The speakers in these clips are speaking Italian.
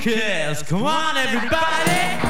cares? Come on, everybody!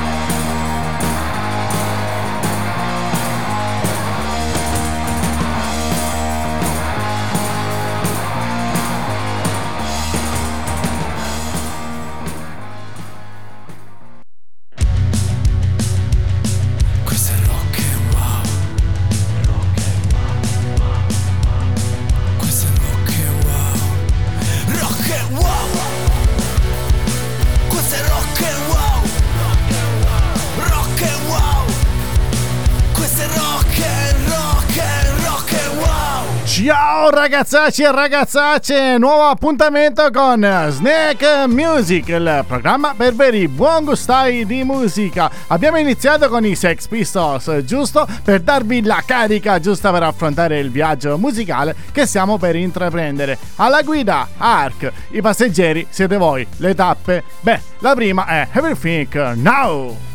ragazzacci e ragazzacce, nuovo appuntamento con Snack Music, il programma per veri buon gustai di musica. Abbiamo iniziato con i Sex Pistols, giusto per darvi la carica giusta per affrontare il viaggio musicale che stiamo per intraprendere. Alla guida Ark, i passeggeri siete voi, le tappe. Beh, la prima è Everything Now.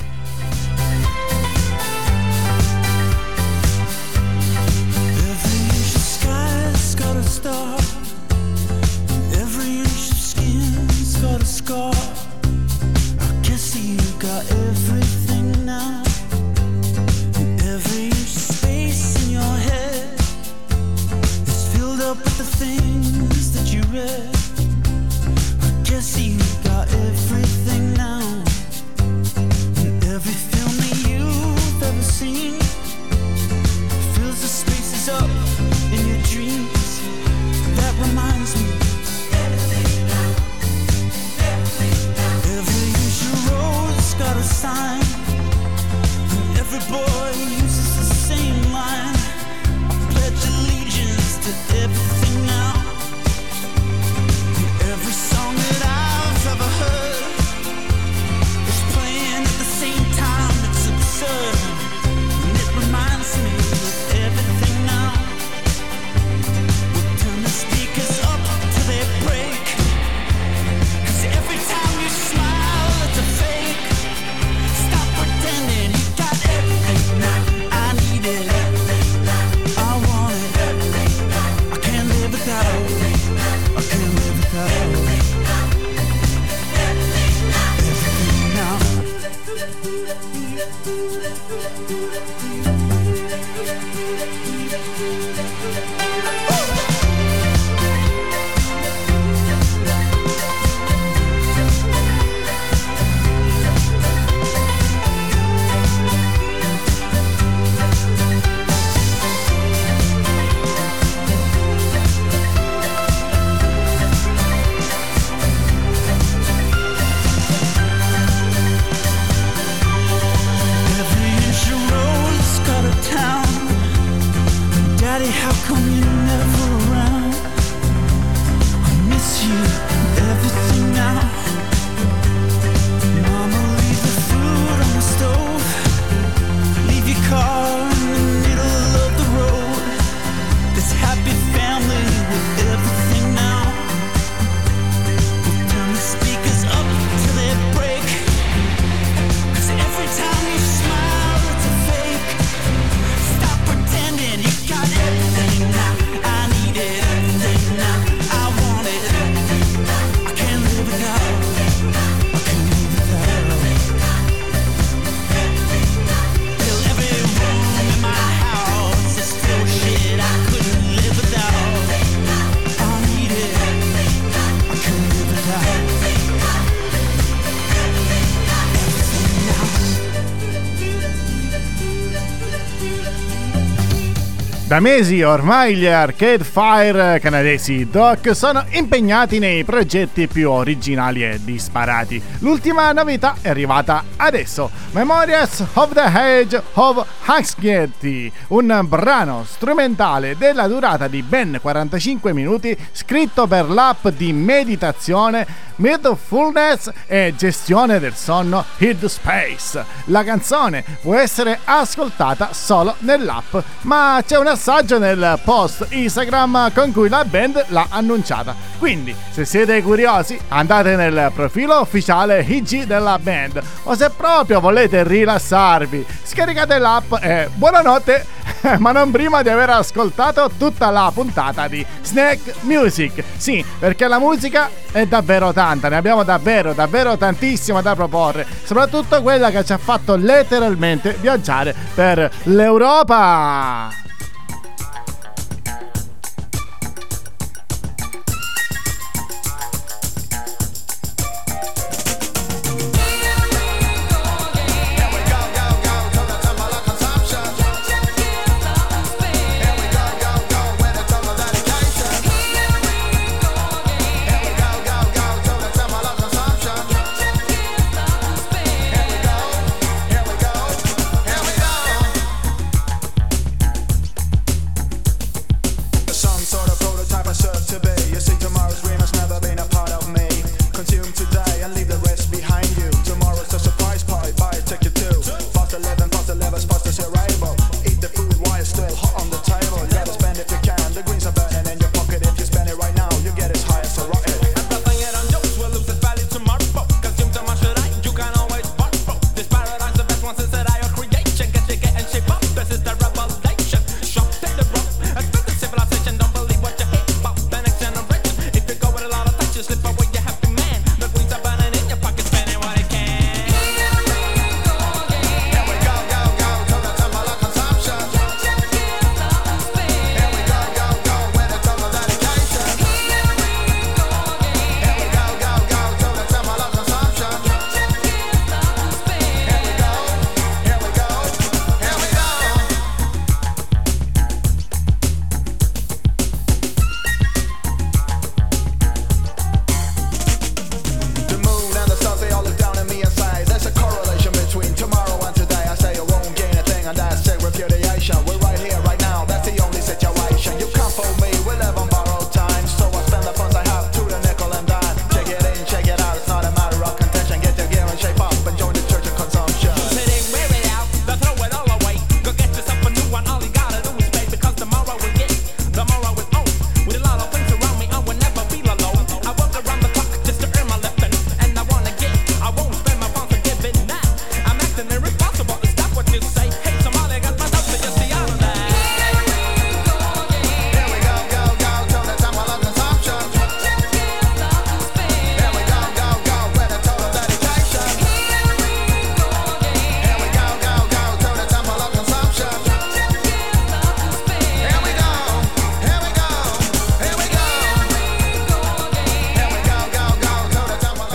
Da mesi ormai gli Arcade Fire canadesi Doc sono impegnati nei progetti più originali e disparati. L'ultima novità è arrivata adesso, Memories of the Age of Huxgetty, un brano strumentale della durata di ben 45 minuti scritto per l'app di meditazione Mindfulness e gestione del sonno Hid Space. La canzone può essere ascoltata solo nell'app, ma c'è un assaggio nel post Instagram con cui la band l'ha annunciata. Quindi, se siete curiosi, andate nel profilo ufficiale IG della band o se proprio volete rilassarvi, scaricate l'app e buonanotte, ma non prima di aver ascoltato tutta la puntata di Snack Music. Sì, perché la musica è davvero tanta, ne abbiamo davvero, davvero tantissima da proporre, soprattutto quella che ci ha fatto letteralmente viaggiare per l'Europa.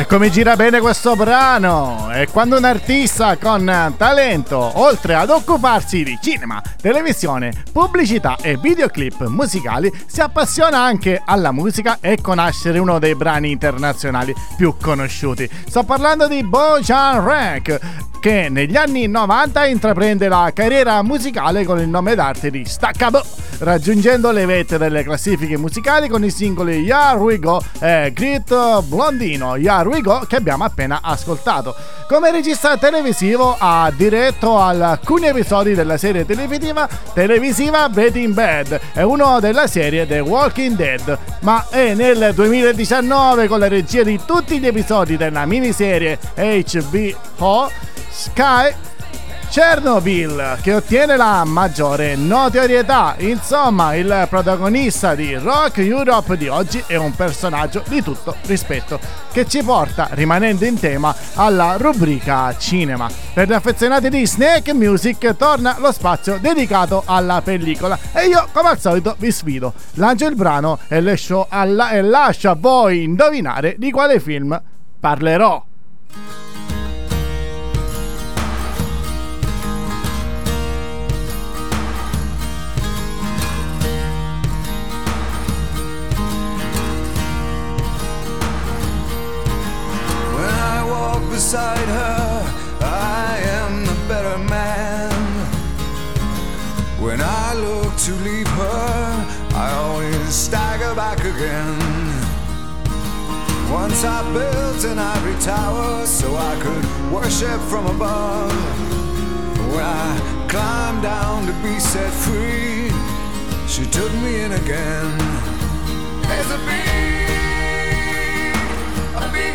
Come gira bene questo brano? È quando un artista con talento, oltre ad occuparsi di cinema, televisione, pubblicità e videoclip musicali, si appassiona anche alla musica e conoscere uno dei brani internazionali più conosciuti. Sto parlando di Bojan Rank, che negli anni 90 intraprende la carriera musicale con il nome d'arte di Staccabo, raggiungendo le vette delle classifiche musicali con i singoli Here We Go e Grit Blondino, Here We Go che abbiamo appena ascoltato. Come regista televisivo ha diretto alcuni episodi della serie televisiva, televisiva Breaking Bad e uno della serie The Walking Dead, ma è nel 2019 con la regia di tutti gli episodi della miniserie HBO Sky Chernobyl che ottiene la maggiore notorietà. Insomma, il protagonista di Rock Europe di oggi è un personaggio di tutto rispetto che ci porta, rimanendo in tema, alla rubrica cinema. Per gli affezionati di Snake Music torna lo spazio dedicato alla pellicola e io, come al solito, vi sfido. Lancio il brano e, alla- e lascio a voi indovinare di quale film parlerò. Beside her, I am the better man. When I look to leave her, I always stagger back again. Once I built an ivory tower so I could worship from above. When I climbed down to be set free, she took me in again. There's a big, a big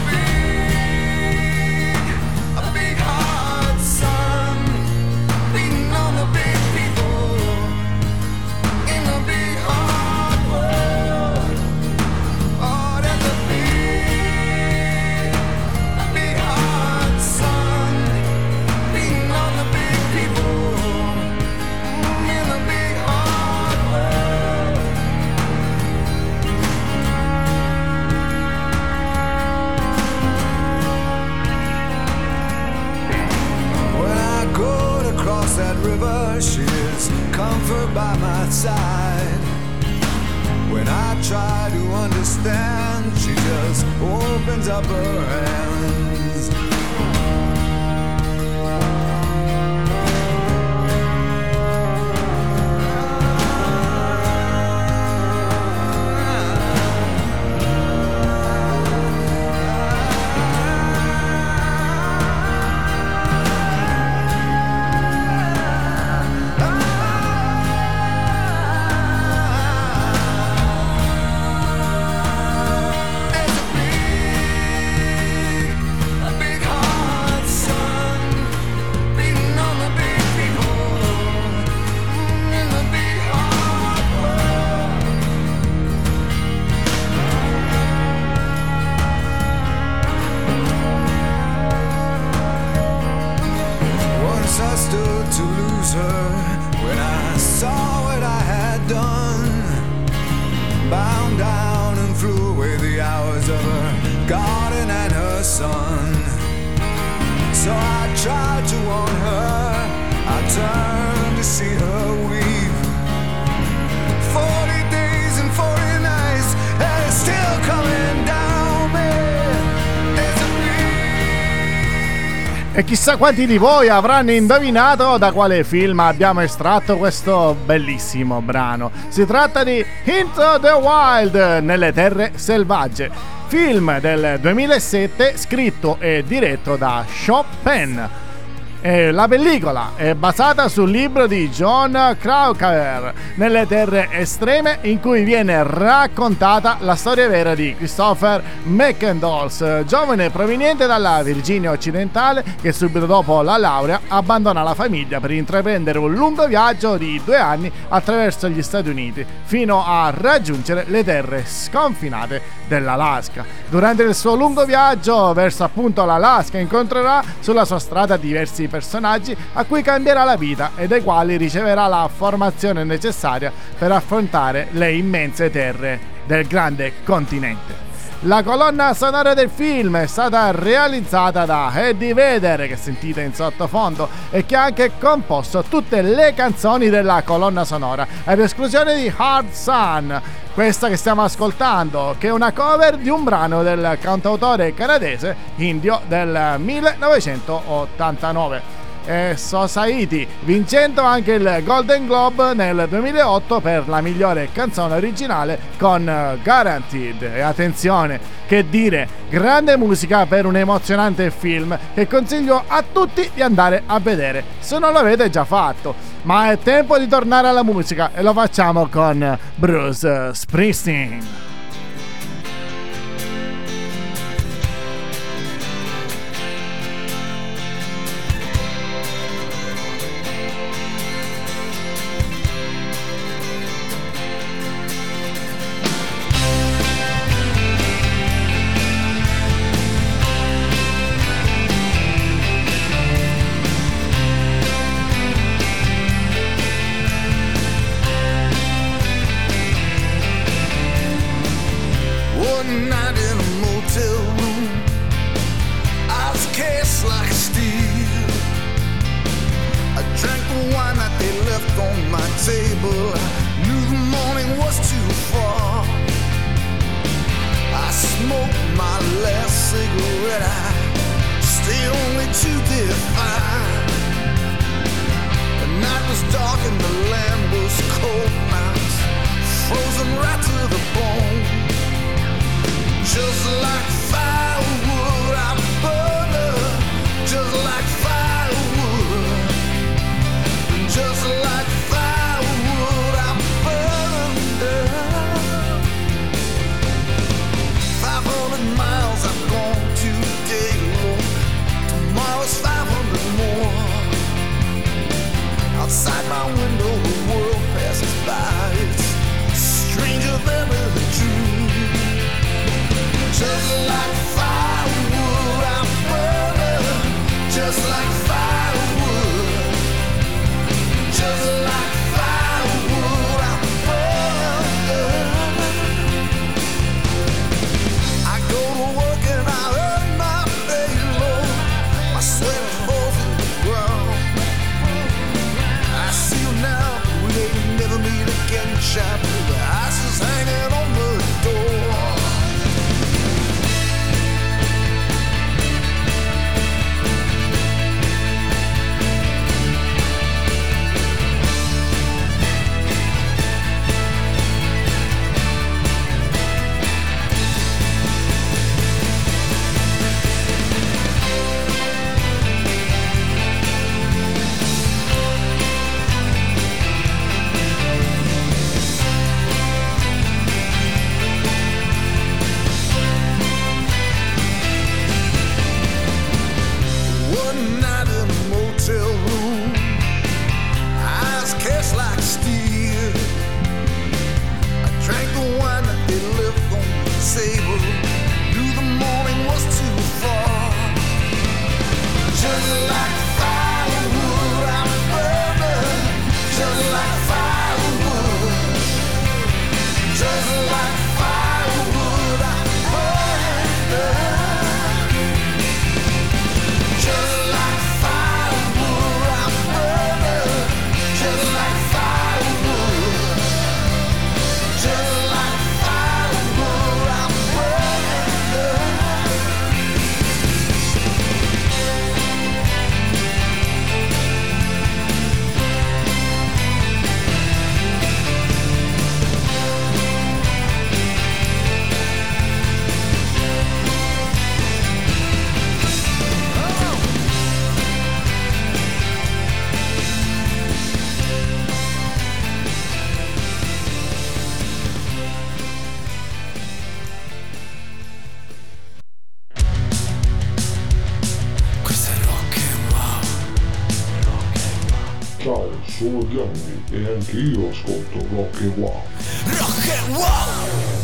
river, she is comfort by my side. When I try to understand, she just opens up her hands. Quanti di voi avranno indovinato da quale film abbiamo estratto questo bellissimo brano. Si tratta di Into the Wild, nelle terre selvagge, film del 2007 scritto e diretto da Sean Penn. E la pellicola è basata sul libro di John Krakauer, Nelle terre estreme, in cui viene raccontata la storia vera di Christopher McIndolls, giovane proveniente dalla Virginia occidentale che subito dopo la laurea abbandona la famiglia per intraprendere un lungo viaggio di due anni attraverso gli Stati Uniti, fino a raggiungere le terre sconfinate dell'Alaska. Durante il suo lungo viaggio verso appunto l'Alaska incontrerà sulla sua strada diversi personaggi a cui cambierà la vita e dai quali riceverà la formazione necessaria per affrontare le immense terre del grande continente. La colonna sonora del film è stata realizzata da Eddie Vedder, che sentite in sottofondo, e che ha anche composto tutte le canzoni della colonna sonora, ad esclusione di Hard Sun, questa che stiamo ascoltando, che è una cover di un brano del cantautore canadese indio del 1989 e Society, vincendo anche il Golden Globe nel 2008 per la migliore canzone originale con eh, Guaranteed. E attenzione, che dire, grande musica per un emozionante film che consiglio a tutti di andare a vedere, se non l'avete già fatto. Ma è tempo di tornare alla musica e lo facciamo con Bruce Springsteen. Outside my window, the world passes by. It's stranger than a dream. Just like firewood, I'm burning. Just like tranquilos con tu Rock and Wow. Rock and Wow.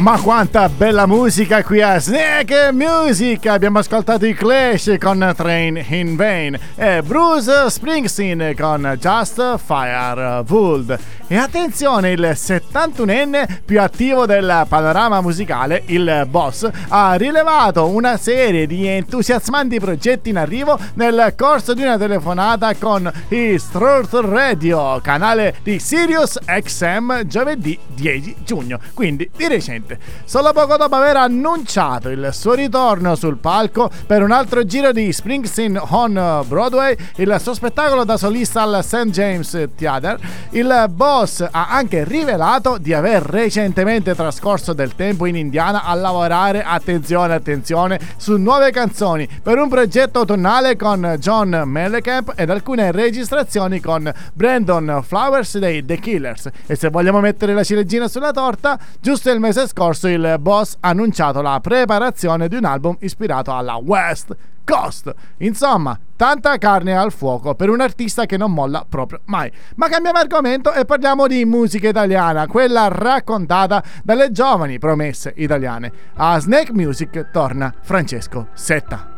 Ma quanta bella musica qui a Snake Music! Abbiamo ascoltato i Clash con Train in Vain e Bruce Springsteen con Just Fire Wood. E attenzione, il 71enne più attivo del panorama musicale, il boss, ha rilevato una serie di entusiasmanti progetti in arrivo nel corso di una telefonata con His Truth Radio, canale di Sirius XM, giovedì 10 giugno, quindi di recente. Solo poco dopo aver annunciato il suo ritorno sul palco per un altro giro di Springsteen on Broadway, il suo spettacolo da solista al St. James Theatre, il boss Ross ha anche rivelato di aver recentemente trascorso del tempo in Indiana a lavorare, attenzione, attenzione, su nuove canzoni per un progetto autunnale con John Mellencamp ed alcune registrazioni con Brandon Flowers dei The Killers. E se vogliamo mettere la ciliegina sulla torta, giusto il mese scorso il boss ha annunciato la preparazione di un album ispirato alla West Coast. Insomma, tanta carne al fuoco per un artista che non molla proprio mai. Ma cambiamo argomento e parliamo di musica italiana, quella raccontata dalle giovani promesse italiane. A Snake Music torna Francesco Setta.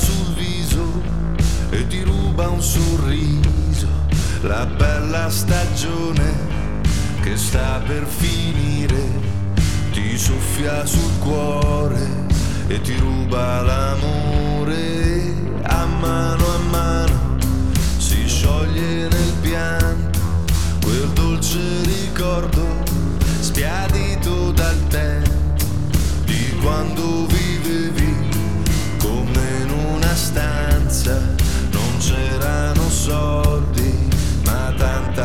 Sul viso e ti ruba un sorriso, la bella stagione che sta per finire, ti soffia sul cuore e ti ruba l'amore,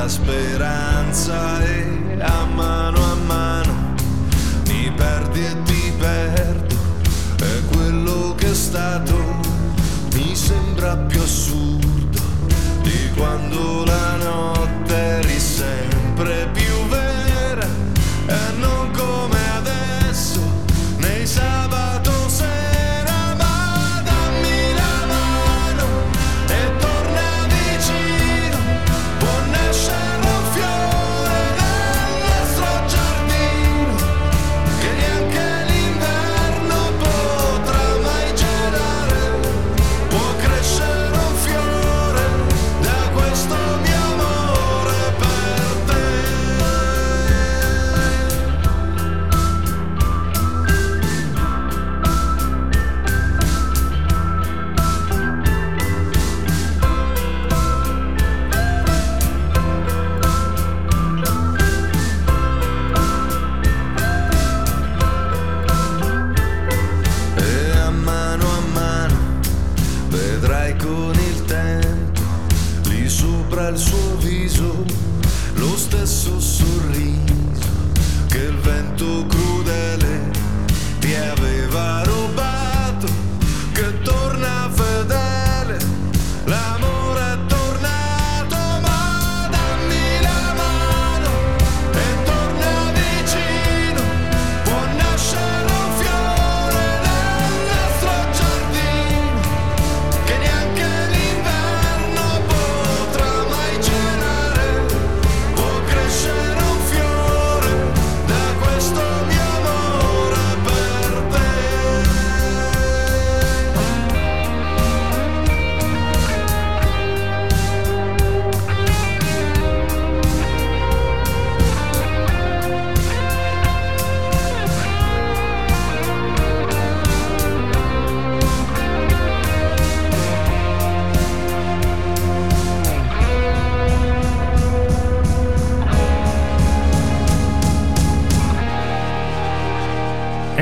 tanta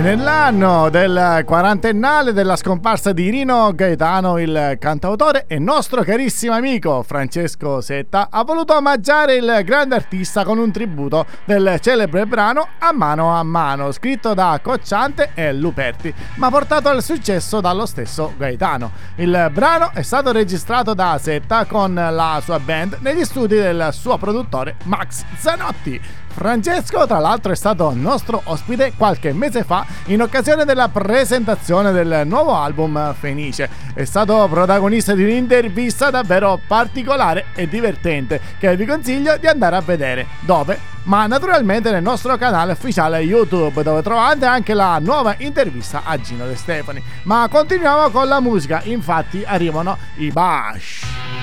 nell'anno del quarantennale della scomparsa di Rino Gaetano, il cantautore e nostro carissimo amico Francesco Setta ha voluto omaggiare il grande artista con un tributo del celebre brano A mano a mano, scritto da Cocciante e Luperti, ma portato al successo dallo stesso Gaetano. Il brano è stato registrato da Setta con la sua band negli studi del suo produttore Max Zanotti. Francesco, tra l'altro, è stato nostro ospite qualche mese fa in occasione della presentazione del nuovo album Fenice. È stato protagonista di un'intervista davvero particolare e divertente che vi consiglio di andare a vedere. Dove? Ma naturalmente nel nostro canale ufficiale YouTube dove trovate anche la nuova intervista a Gino De Stefani. Ma continuiamo con la musica, infatti arrivano i Bash.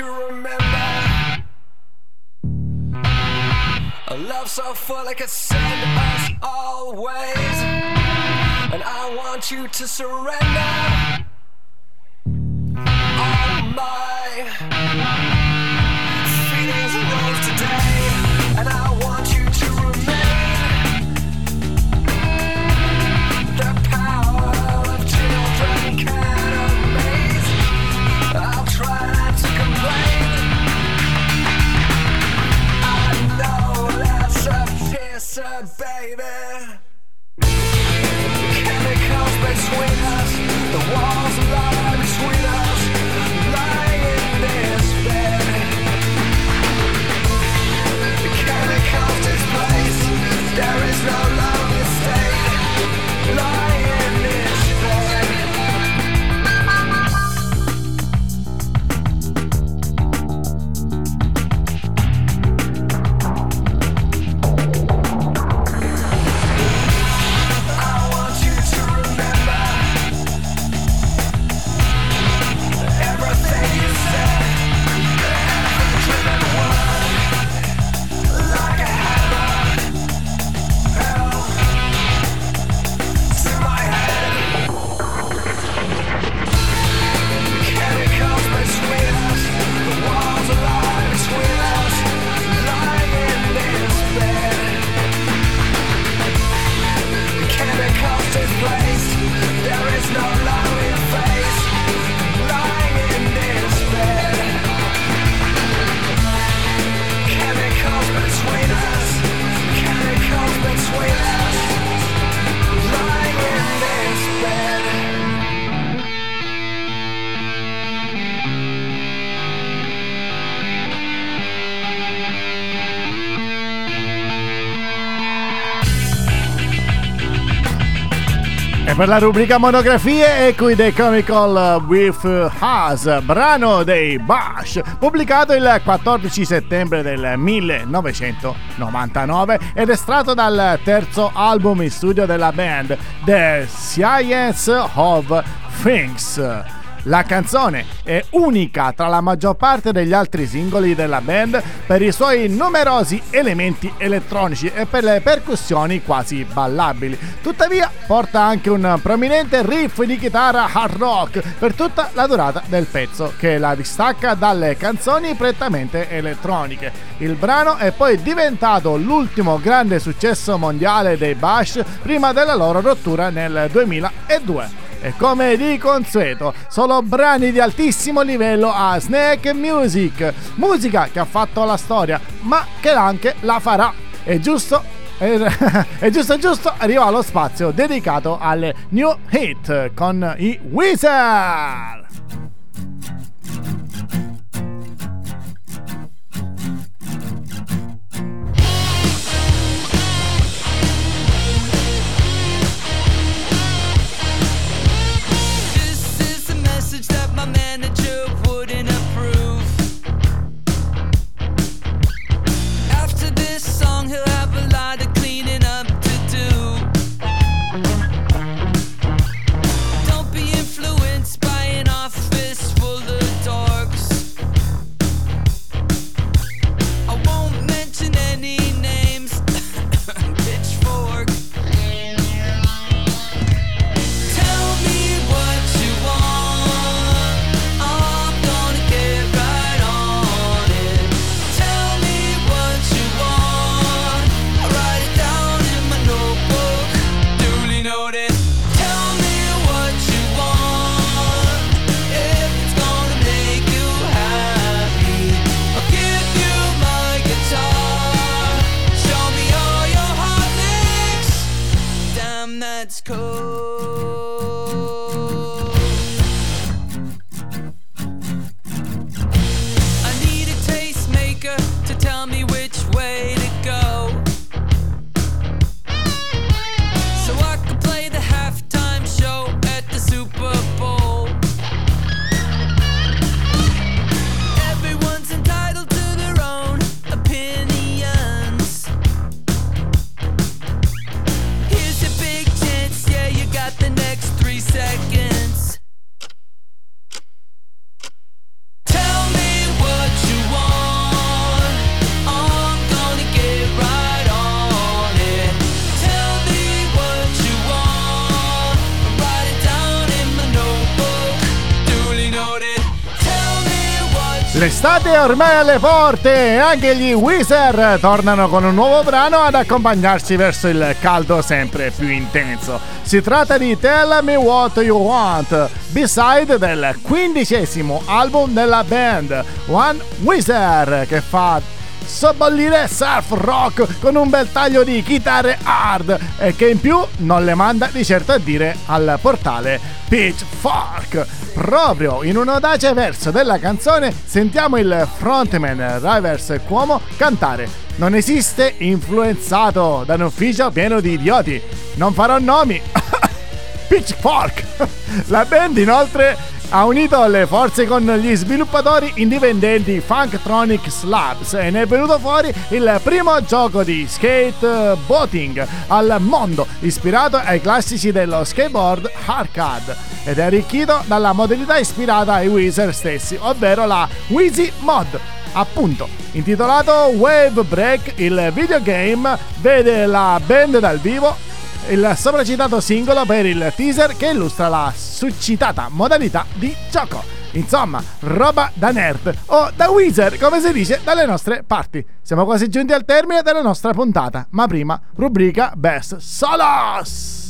To remember a love so full it could send us always. And I want you to surrender all my the walls per la rubrica monografie è qui The Comical With Us, brano dei Bush, pubblicato il 14 settembre del 1999 ed estratto dal terzo album in studio della band, The Science of Things. La canzone è unica tra la maggior parte degli altri singoli della band per i suoi numerosi elementi elettronici e per le percussioni quasi ballabili. Tuttavia porta anche un prominente riff di chitarra hard rock per tutta la durata del pezzo che la distacca dalle canzoni prettamente elettroniche. Il brano è poi diventato l'ultimo grande successo mondiale dei Bush prima della loro rottura nel 2002. E come di consueto, solo brani di altissimo livello a Snake Music, musica che ha fatto la storia, ma che anche la farà. È giusto? È giusto giusto, arriva lo spazio dedicato alle new hit con i Wizard. L'estate è ormai alle porte e anche gli Weezer tornano con un nuovo brano ad accompagnarci verso il caldo sempre più intenso. Si tratta di Tell Me What You Want, B-side del quindicesimo album della band, One Weezer, che fa sobbollire surf rock con un bel taglio di chitarre hard e che in più non le manda di certo a dire al portale Pitchfork. Proprio in un audace verso della canzone sentiamo il frontman Rivers Cuomo cantare Non esiste influenzato da un ufficio pieno di idioti. Non farò nomi. Pitchfork. La band inoltre ha unito le forze con gli sviluppatori indipendenti Funktronic Slabs e ne è venuto fuori il primo gioco di skateboarding al mondo ispirato ai classici dello skateboard arcade ed è arricchito dalla modalità ispirata ai Weezer stessi, ovvero la Wheezy Mod. Appunto, intitolato Wave Break, il videogame vede la band dal vivo il sopracitato singolo per il teaser che illustra la suscitata modalità di gioco. Insomma, roba da nerd o da Weezer, come si dice dalle nostre parti. Siamo quasi giunti al termine della nostra puntata, ma prima rubrica Best Solos.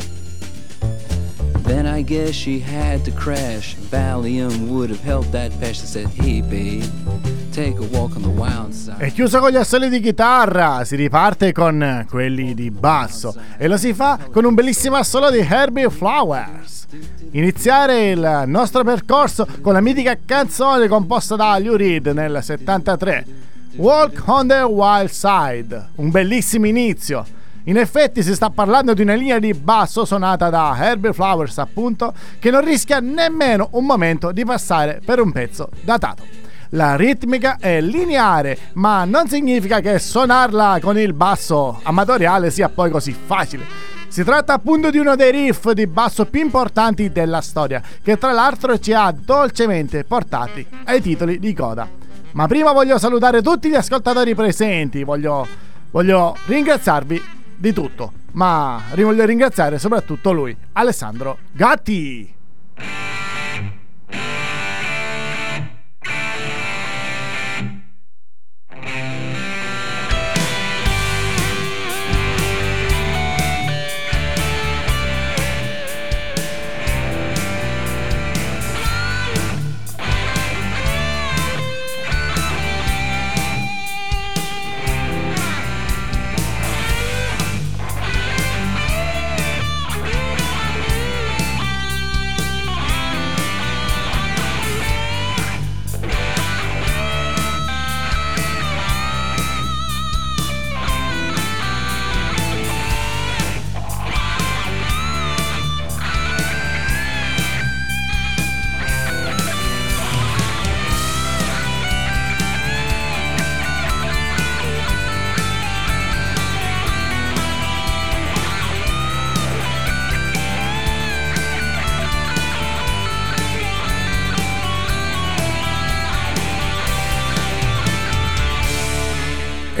Then I guess she had to crash. Valium would have helped that patch. Said, Hey babe. E chiuso con gli assoli di chitarra, si riparte con quelli di basso e lo si fa con un bellissimo assolo di Herbie Flowers. Iniziare il nostro percorso con la mitica canzone composta da Lou Reed nel 73, Walk on the Wild Side, un bellissimo inizio. In effetti si sta parlando di una linea di basso suonata da Herbie Flowers appunto, che non rischia nemmeno un momento di passare per un pezzo datato. La ritmica è lineare, ma non significa che suonarla con il basso amatoriale sia poi così facile. Si tratta appunto di uno dei riff di basso più importanti della storia, che tra l'altro ci ha dolcemente portati ai titoli di coda. Ma prima voglio salutare tutti gli ascoltatori presenti, voglio, voglio ringraziarvi di tutto, ma voglio ringraziare soprattutto lui, Alessandro Gatti.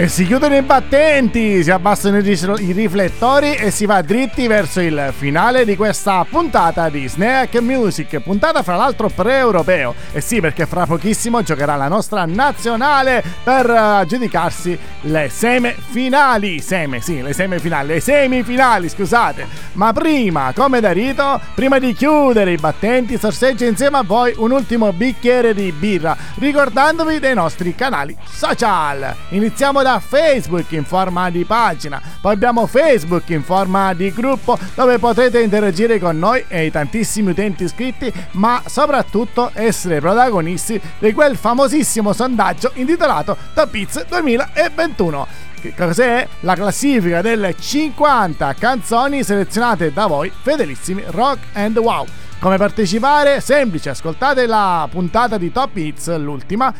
E si chiudono i battenti, si abbassano i, riflettori e si va dritti verso il finale di questa puntata di Snack Music, puntata fra l'altro pre-europeo. E sì, perché fra pochissimo giocherà la nostra nazionale per uh, giudicarsi le semifinali. Seme, sì, le semifinali, le semifinali, scusate. Ma prima, come da rito, prima di chiudere i battenti, sorseggio insieme a voi un ultimo bicchiere di birra, ricordandovi dei nostri canali social. Iniziamo da Facebook in forma di pagina, poi abbiamo Facebook in forma di gruppo dove potrete interagire con noi e i tantissimi utenti iscritti, ma soprattutto essere protagonisti di quel famosissimo sondaggio intitolato Top Hits 2021. Che cos'è? La classifica delle 50 canzoni selezionate da voi, fedelissimi rock and wow. Come partecipare? Semplice, ascoltate la puntata di Top Hits, l'ultima,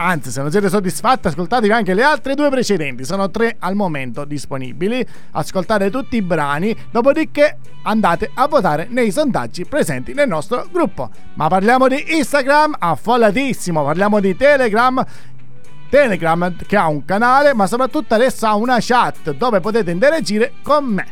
Anzi, se non siete soddisfatti, ascoltatevi anche le altre due precedenti. Sono tre al momento disponibili. Ascoltate tutti i brani, dopodiché andate a votare nei sondaggi presenti nel nostro gruppo. Ma parliamo di Instagram, affollatissimo. Parliamo di Telegram. Telegram che ha un canale, ma soprattutto adesso ha una chat dove potete interagire con me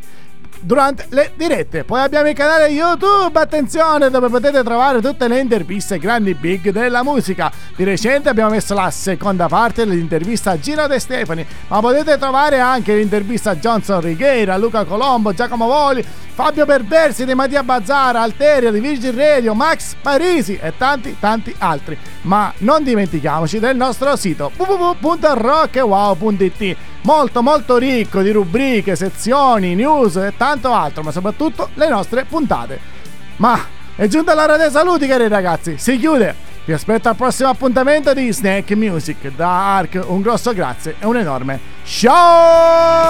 durante le dirette. Poi abbiamo il canale YouTube, attenzione, dove potete trovare tutte le interviste grandi big della musica. Di recente abbiamo messo la seconda parte dell'intervista a Gino De Stefani, ma potete trovare anche l'intervista a Johnson Righeira, Luca Colombo, Giacomo Voli, Fabio Perversi di Mattia Bazzara, Alteria di Virgin Radio, Max Parisi e tanti tanti altri. Ma non dimentichiamoci del nostro sito www.rockwow.it molto molto ricco di rubriche, sezioni, news e tanto altro, ma soprattutto le nostre puntate. Ma è giunta l'ora dei saluti cari ragazzi, si chiude! Vi aspetto al prossimo appuntamento di Snack Music. Da Ark un grosso grazie e un enorme ciao!